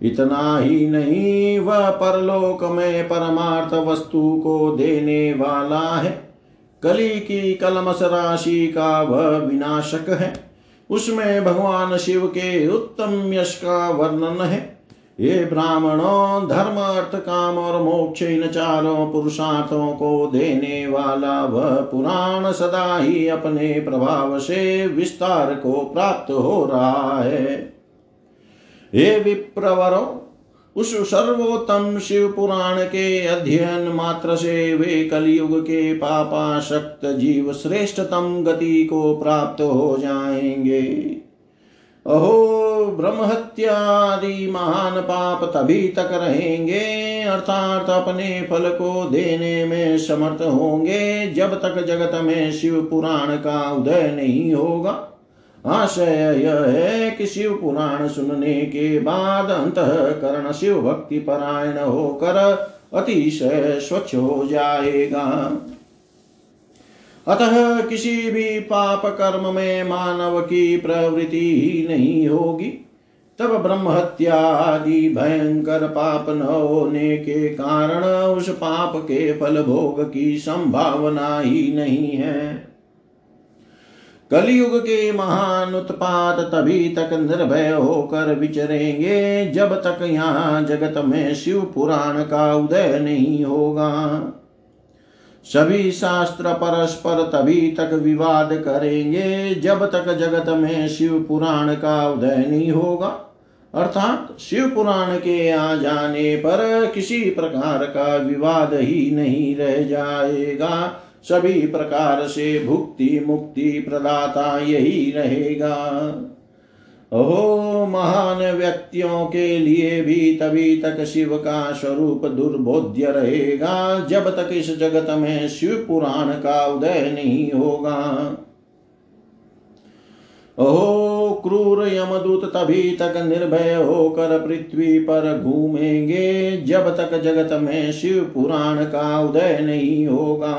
इतना ही नहीं, वह परलोक में परमार्थ वस्तु को देने वाला है। कली की कलमस राशि का वह विनाशक है। उसमें भगवान शिव के उत्तम यश का वर्णन है। ये ब्राह्मणों धर्म अर्थ काम और मोक्ष इन चारों पुरुषार्थों को देने वाला वह पुराण सदा ही अपने प्रभाव से विस्तार को प्राप्त हो रहा है। हे विप्रवरो, उस सर्वोत्तम शिव पुराण के अध्ययन मात्र से वे कलयुग के पापाशक्त जीव श्रेष्ठतम गति को प्राप्त हो जाएँगे। अहो, ब्रह्महत्यादि महान पाप तभी तक रहेंगे, अर्थात अपने फल को देने में समर्थ होंगे, जब तक जगत में शिव पुराण का उदय नहीं होगा। आशय यह है कि शिव पुराण सुनने के बाद अंत करण शिव भक्ति परायण होकर अतिशय स्वच्छ हो जाएगा। अतः किसी भी पाप कर्म में मानव की प्रवृत्ति ही नहीं होगी। तब ब्रह्म हत्या आदि भयंकर पाप न होने के कारण उस पाप के फल भोग की संभावना ही नहीं है। कलयुग के महान उत्पात तभी तक निर्भय होकर विचरेंगे, जब तक यहाँ जगत में शिव पुराण का उदय नहीं होगा। सभी शास्त्र परस्पर तभी तक विवाद करेंगे, जब तक जगत में शिव पुराण का उदय नहीं होगा। अर्थात शिव पुराण के आ जाने पर किसी प्रकार का विवाद ही नहीं रह जाएगा। सभी प्रकार से भुक्ति मुक्ति प्रदाता यही रहेगा। ओहो महान व्यक्तियों के लिए भी तभी तक शिव का स्वरूप दुर्बोध्य रहेगा, जब तक इस जगत में शिव पुराण का उदय नहीं होगा। ओहो क्रूर यमदूत तभी तक निर्भय होकर पृथ्वी पर घूमेंगे, जब तक जगत में शिव पुराण का उदय नहीं होगा।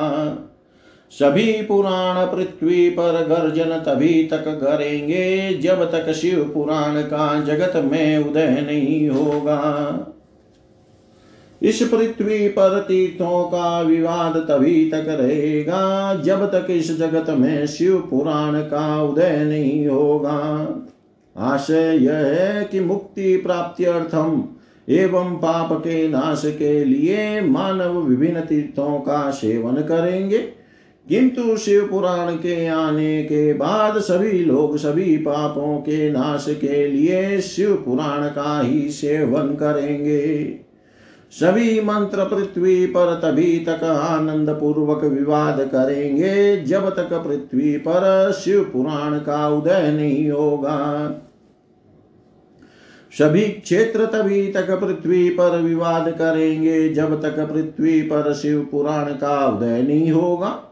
सभी पुराण पृथ्वी पर गर्जन तभी तक करेंगे जब तक शिव पुराण का जगत में उदय नहीं होगा। इस पृथ्वी पर तीर्थों का विवाद तभी तक रहेगा, जब तक इस जगत में शिव पुराण का उदय नहीं होगा। आशय यह है कि मुक्ति प्राप्ति अर्थम एवं पाप के नाश के लिए मानव विभिन्न तीर्थों का सेवन करेंगे। किंतु शिव पुराण के आने के बाद सभी लोग सभी पापों के नाश के लिए शिव पुराण का ही सेवन करेंगे। सभी मंत्र पृथ्वी पर तभी तक आनंद पूर्वक विवाद करेंगे, जब तक पृथ्वी पर शिव पुराण का उदय नहीं होगा। सभी क्षेत्र तभी तक पृथ्वी पर विवाद करेंगे, जब तक पृथ्वी पर शिव पुराण का उदय नहीं होगा।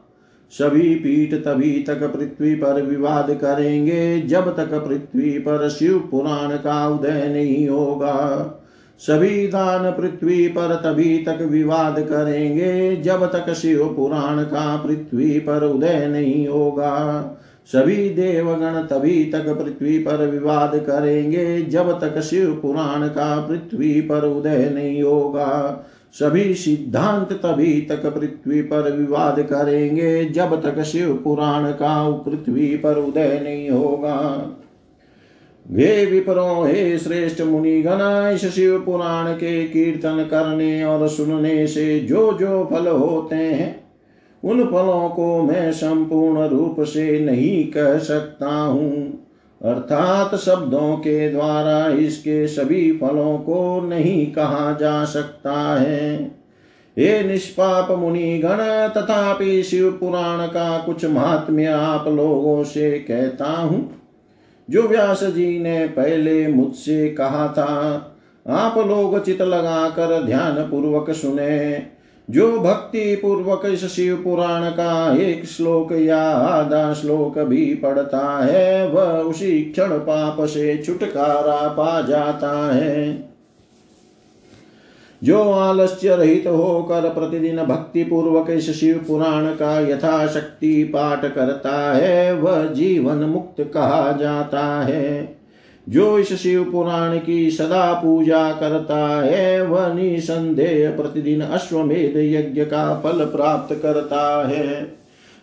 सभी पीठ तभी तक पृथ्वी पर विवाद करेंगे, जब तक पृथ्वी पर शिव पुराण का उदय नहीं होगा। सभी दान पृथ्वी पर तभी तक विवाद करेंगे, जब तक शिव पुराण का पृथ्वी पर उदय नहीं होगा। सभी देवगण तभी तक पृथ्वी पर विवाद करेंगे, जब तक शिव पुराण का पृथ्वी पर उदय नहीं होगा। सभी सिद्धांत तभी तक पृथ्वी पर विवाद करेंगे, जब तक शिव पुराण का पृथ्वी पर उदय नहीं होगा। वे विपरो हे श्रेष्ठ मुनिगण, इस शिव पुराण के कीर्तन करने और सुनने से जो जो फल होते हैं, उन फलों को मैं संपूर्ण रूप से नहीं कह सकता हूँ। अर्थात शब्दों के द्वारा इसके सभी फलों को नहीं कहा जा सकता है। हे निष्पाप मुनि गण तथापि शिव पुराण का कुछ महात्म्य आप लोगों से कहता हूँ। जो व्यास जी ने पहले मुझसे कहा था, आप लोग चित लगाकर ध्यान पूर्वक सुने। जो भक्ति पूर्वक इस शिव पुराण का एक श्लोक या आधा श्लोक भी पढ़ता है, वह उसी क्षण पाप से छुटकारा पा जाता है। जो आलस्य रहित होकर प्रतिदिन भक्ति पूर्वक इस शिव पुराण का यथाशक्ति पाठ करता है, वह जीवन मुक्त कहा जाता है। जो इस शिव पुराण की सदा पूजा करता है, वह निसंदेह प्रतिदिन अश्वमेध यज्ञ का फल प्राप्त करता है।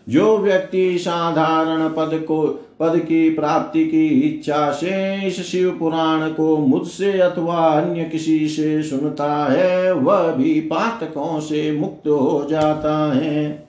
जो व्यक्ति साधारण पद को, पद की प्राप्ति की इच्छा से इस शिव पुराण को मुझसे अथवा अन्य किसी से सुनता है, वह भी पातकों से मुक्त हो जाता है।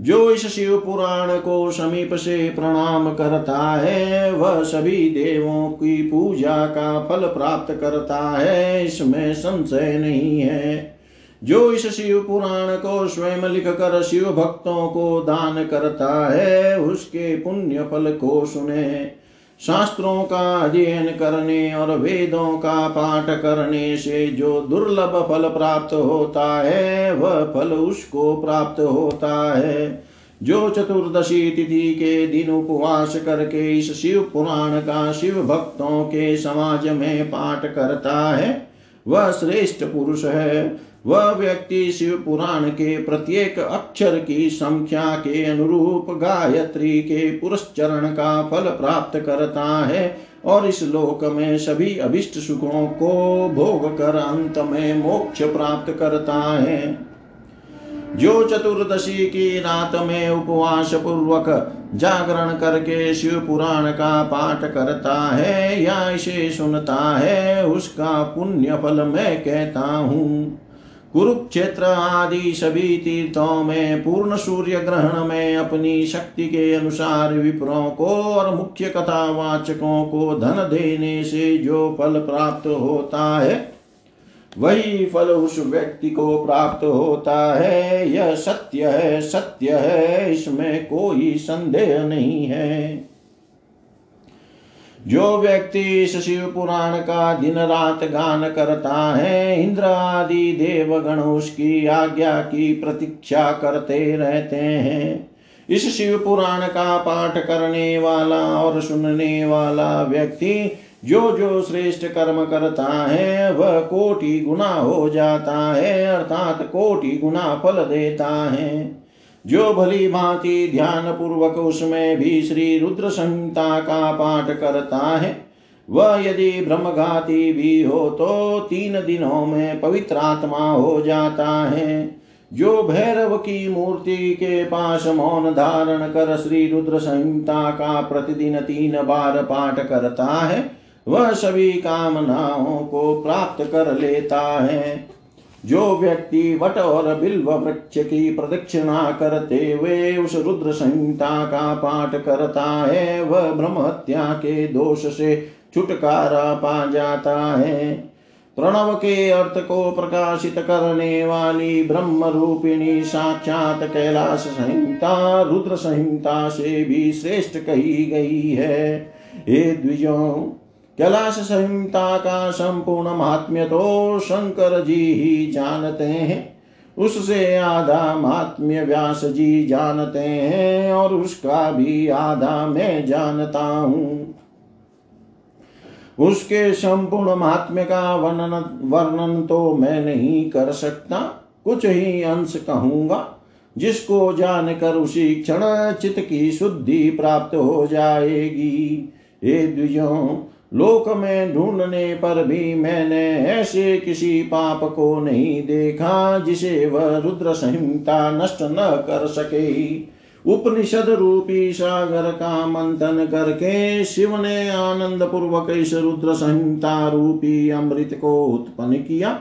जो इस शिव पुराण को समीप से प्रणाम करता है, वह सभी देवों की पूजा का फल प्राप्त करता है, इसमें संशय नहीं है। जो इस शिव पुराण को स्वयं लिख कर शिव भक्तों को दान करता है, उसके पुण्य फल को सुने। शास्त्रों का अध्ययन करने और वेदों का पाठ करने से जो दुर्लभ फल प्राप्त होता है, वह फल उसको प्राप्त होता है। जो चतुर्दशी तिथि के दिन उपवास करके इस शिव पुराण का शिव भक्तों के समाज में पाठ करता है, वह श्रेष्ठ पुरुष है। वह व्यक्ति शिव पुराण के प्रत्येक अक्षर की संख्या के अनुरूप गायत्री के पुरस्चरण का फल प्राप्त करता है और इस लोक में सभी अभिष्ट सुखों को भोग कर अंत में मोक्ष प्राप्त करता है। जो चतुर्दशी की रात में उपवास पूर्वक जागरण करके शिव पुराण का पाठ करता है या इसे सुनता है, उसका पुण्य फल मैं कहता हूँ। कुरुक्षेत्र आदि सभी तीर्थों में पूर्ण सूर्य ग्रहण में अपनी शक्ति के अनुसार विप्रों को और मुख्य कथावाचकों को धन देने से जो फल प्राप्त होता है, वही फल उस व्यक्ति को प्राप्त होता है। यह सत्य है सत्य है, इसमें कोई संदेह नहीं है। जो व्यक्ति इस शिव पुराण का दिन रात गान करता है, इंद्र आदि देवगण उसकी आज्ञा की प्रतीक्षा करते रहते हैं। इस शिव पुराण का पाठ करने वाला और सुनने वाला व्यक्ति जो जो श्रेष्ठ कर्म करता है, वह कोटि गुना हो जाता है, अर्थात कोटि गुना फल देता है। जो भली भांति ध्यान पूर्वक उसमें भी श्री रुद्र संहिता का पाठ करता है, वह यदि ब्रह्मघाती भी हो तो तीन दिनों में पवित्र आत्मा हो जाता है। जो भैरव की मूर्ति के पास मौन धारण कर श्री रुद्र संहिता का प्रतिदिन तीन बार पाठ करता है, वह सभी कामनाओं को प्राप्त कर लेता है। जो व्यक्ति वट और बिल्व वृक्ष की प्रदक्षिणा करते हुए उस रुद्र संहिता का पाठ करता है, वह ब्रह्म हत्या के दोष से छुटकारा पा जाता है। प्रणव के अर्थ को प्रकाशित करने वाली ब्रह्म रूपिणी साक्षात कैलाश संहिता, रुद्र संहिता से भी श्रेष्ठ कही गई है। हे द्विजों कैलाश संहिता का संपूर्ण महात्म्य तो शंकर जी ही जानते हैं। उससे आधा महात्म्य व्यास जी जानते हैं और उसका भी आधा मैं जानता हूँ। उसके संपूर्ण महात्म्य का वर्णन वर्णन तो मैं नहीं कर सकता। कुछ ही अंश कहूँगा, जिसको जानकर उसी क्षण चित्त की शुद्धि प्राप्त हो जाएगी। हे द्विजों लोक में ढूँढने पर भी मैंने ऐसे किसी पाप को नहीं देखा जिसे वह रुद्र संहिता नष्ट न कर सके। उपनिषद रूपी सागर का मंथन करके शिव ने आनंद पूर्वक इस रुद्र संहिता रूपी अमृत को उत्पन्न किया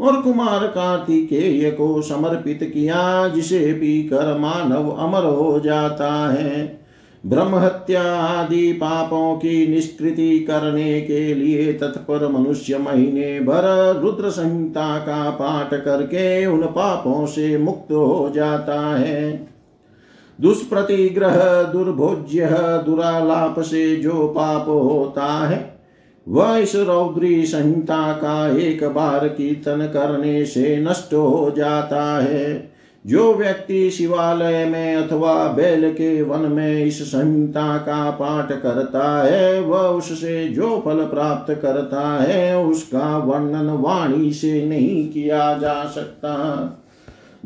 और कुमार कार्तिकेय को समर्पित किया, जिसे पीकर मानव अमर हो जाता है। ब्रह्म हत्या आदि पापों की निष्कृति करने के लिए तत्पर मनुष्य महीने भर रुद्र संहिता का पाठ करके उन पापों से मुक्त हो जाता है। दुष्प्रतिग्रह, दुर्भोज्य, दुरालाप से जो पाप होता है, वह इस रौद्री संहिता का एक बार कीर्तन करने से नष्ट हो जाता है। जो व्यक्ति शिवालय में अथवा बैल के वन में इस संहिता का पाठ करता है, वह उससे जो फल प्राप्त करता है, उसका वर्णन वाणी से नहीं किया जा सकता।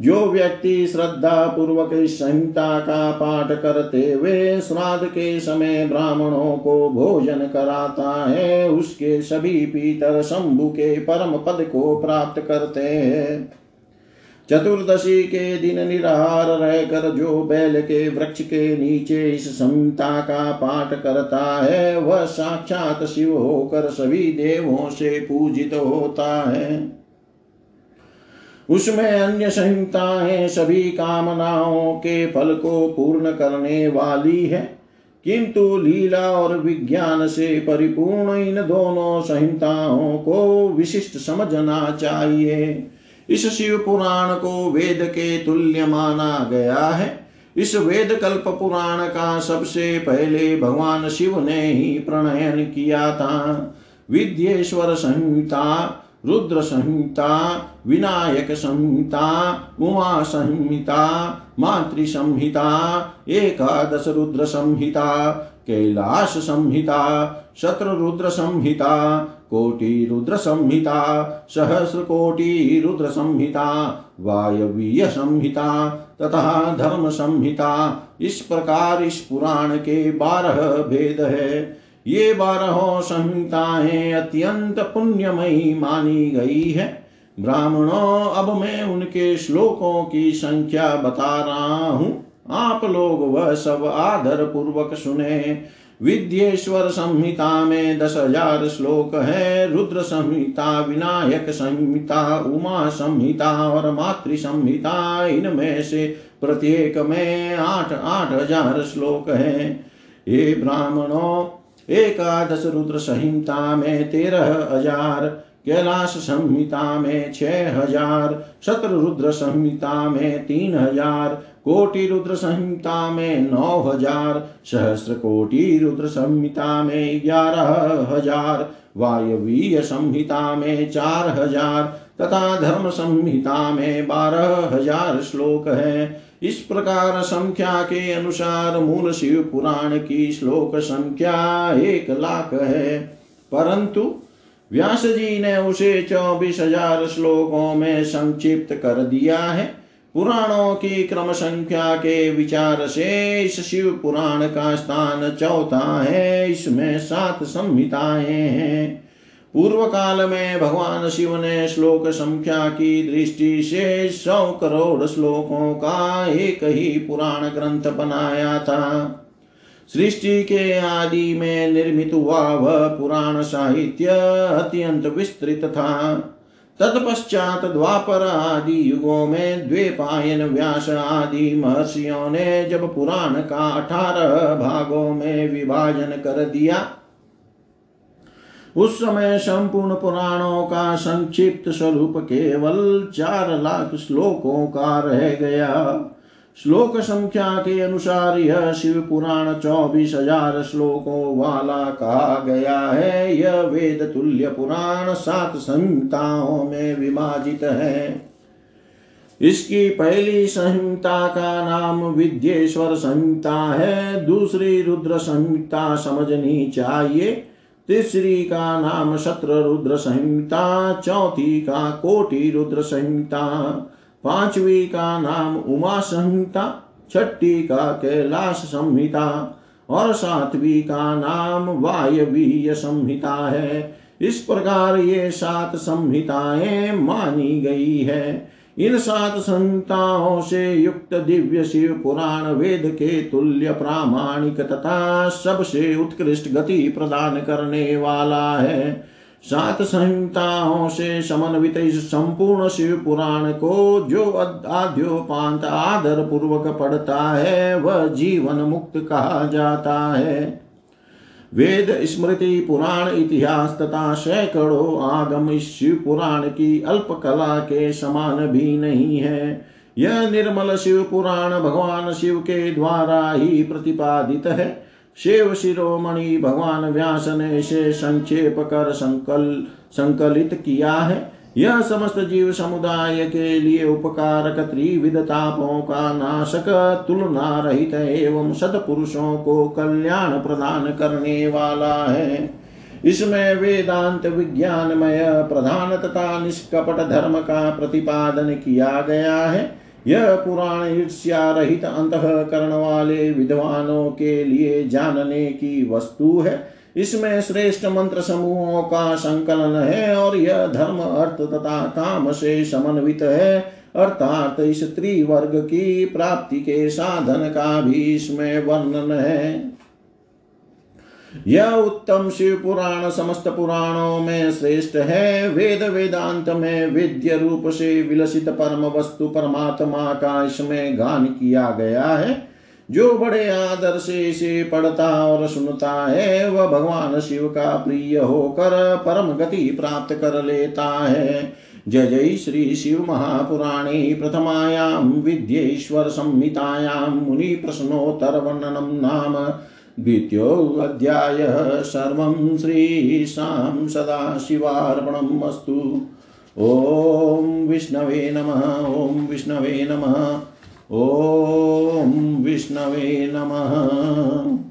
जो व्यक्ति श्रद्धा पूर्वक इस संहिता का पाठ करते हुए श्राद्ध के समय ब्राह्मणों को भोजन कराता है, उसके सभी पीतर शंभु के परम पद को प्राप्त करते हैं। चतुर्दशी के दिन निराहार रहकर जो बैल के वृक्ष के नीचे इस संहिता का पाठ करता है, वह साक्षात शिव होकर सभी देवों से पूजित होता है। उसमें अन्य संहिताएँ सभी कामनाओं के फल को पूर्ण करने वाली है, किंतु लीला और विज्ञान से परिपूर्ण इन दोनों संहिताओं को विशिष्ट समझना चाहिए। इस शिव पुराण को वेद के तुल्य माना गया है। इस वेद कल्प पुराण का सबसे पहले भगवान शिव ने ही प्रणयन किया था। विद्येश्वर संहिता, रुद्र संहिता, विनायक संहिता, उमा संहिता, मातृ संहिता, एकादश रुद्र संहिता, कैलाश संहिता, शत्रु रुद्र संहिता कोटि रुद्र संहिता सहस्र कोटि रुद्र संहिता वायवीय संहिता तथा धर्म संहिता इस प्रकार इस पुराण के बारह भेद है। ये बारहों संहिताएँ अत्यंत पुण्यमयी मानी गई है। ब्राह्मणों, अब मैं उनके श्लोकों की संख्या बता रहा हूँ। आप लोग वह सब आदर पूर्वक सुने। विद्येश्वर संहिता में दस हज़ार श्लोक है रुद्र संहिता विनायक संहिता उमा संहिता और मातृ संहिता इनमें से प्रत्येक में आठ आठ हज़ार श्लोक है। ये ब्राह्मणों, एकादश रुद्र संहिता में तेरह हज़ार, कैलाश संहिता में छह हज़ार, शत्र रुद्र संहिता में तीन हज़ार कोटि रुद्र संहिता में नौ हज़ार सहस्र कोटि रुद्र संहिता में ग्यारह हज़ार वायवीय संहिता में चार हज़ार तथा धर्म संहिता में बारह हज़ार श्लोक है। इस प्रकार संख्या के अनुसार मूल शिव पुराण की श्लोक संख्या एक लाख है। परंतु व्यास जी ने उसे चौबीस हज़ार श्लोकों में संक्षिप्त कर दिया है। पुराणों की क्रम संख्या के विचार से इस शिव पुराण का स्थान चौथा है। इसमें सात संहिताएँ हैं। पूर्व काल में भगवान शिव ने श्लोक संख्या की दृष्टि से सौ करोड़ श्लोकों का एक ही पुराण ग्रंथ बनाया था। सृष्टि के आदि में निर्मित हुआ वह पुराण साहित्य अत्यंत विस्तृत था। तत्पश्चात द्वापर आदि युगों में द्वेपायन व्यास आदि महर्षियों ने जब पुराण का अठारह भागों में विभाजन कर दिया, उस समय संपूर्ण पुराणों का संक्षिप्त स्वरूप केवल चार लाख श्लोकों का रह गया। श्लोक संख्या के अनुसार यह शिव पुराण चौबीस हज़ार श्लोकों वाला कहा गया है, यह वेद तुल्य पुराण सात संहिताओं में विभाजित है। इसकी पहली संहिता का नाम विद्येश्वर संहिता है, दूसरी रुद्र संहिता समझनी चाहिए, तीसरी का नाम शत्र रुद्र संहिता, चौथी का कोटि रुद्र संहिता। पांचवी का नाम उमा संहिता छठी का कैलाश संहिता और सातवीं का नाम वायवीय संहिता है। इस प्रकार ये सात संहिताएँ मानी गई है। इन सात संहिताओं से युक्त दिव्य शिव पुराण वेद के तुल्य प्रामाणिक तथा सबसे उत्कृष्ट गति प्रदान करने वाला है। सात संहिताओं से समन्वित इस संपूर्ण शिव पुराण को जो आद्योपांत आदर पूर्वक पढ़ता है, वह जीवन मुक्त कहा जाता है। वेद, स्मृति, पुराण, इतिहास तथा सैकड़ों आगम इस शिव पुराण की अल्प कला के समान भी नहीं है। यह निर्मल शिव पुराण भगवान शिव के द्वारा ही प्रतिपादित है। शिव शिरोमणि भगवान व्यास ने इसे संक्षेप कर संकल, संकलित किया है। यह समस्त जीव समुदाय के लिए उपकारक त्रिविध तापों का नाशक तुलना रहित एवं सतपुरुषों को कल्याण प्रदान करने वाला है। इसमें वेदांत विज्ञानमय प्रधान तथा निष्कपट धर्म का प्रतिपादन किया गया है। यह पुराण ईर्ष्या रहित अंत करण वाले विद्वानों के लिए जानने की वस्तु है। इसमें श्रेष्ठ मंत्र समूहों का संकलन है और यह धर्म, अर्थ तथा काम से समन्वित है। अर्थात इस त्रिवर्ग की प्राप्ति के साधन का भी इसमें वर्णन है। यह उत्तम शिव पुराण, समस्त पुराणों में श्रेष्ठ है। वेद वेदांत में वेद्य रूप से विलसित परम वस्तु परमात्मा का इसमें गान किया गया है। जो बड़े आदर से इसे पढ़ता और सुनता है, वह भगवान शिव का प्रिय होकर परम गति प्राप्त कर लेता है। जय जय श्री शिव महापुराणे प्रथमायां, विद्येश्वर संहितायां, मुनि प्रश्नोत्तर वर्णनम नाम। द्वितीयोऽध्यायः सर्वं श्रीशां सदाशिवार्पणम् अस्तु। ॐ विष्णवे नमः ॐ विष्णवे नमः ॐ विष्णवे नमः।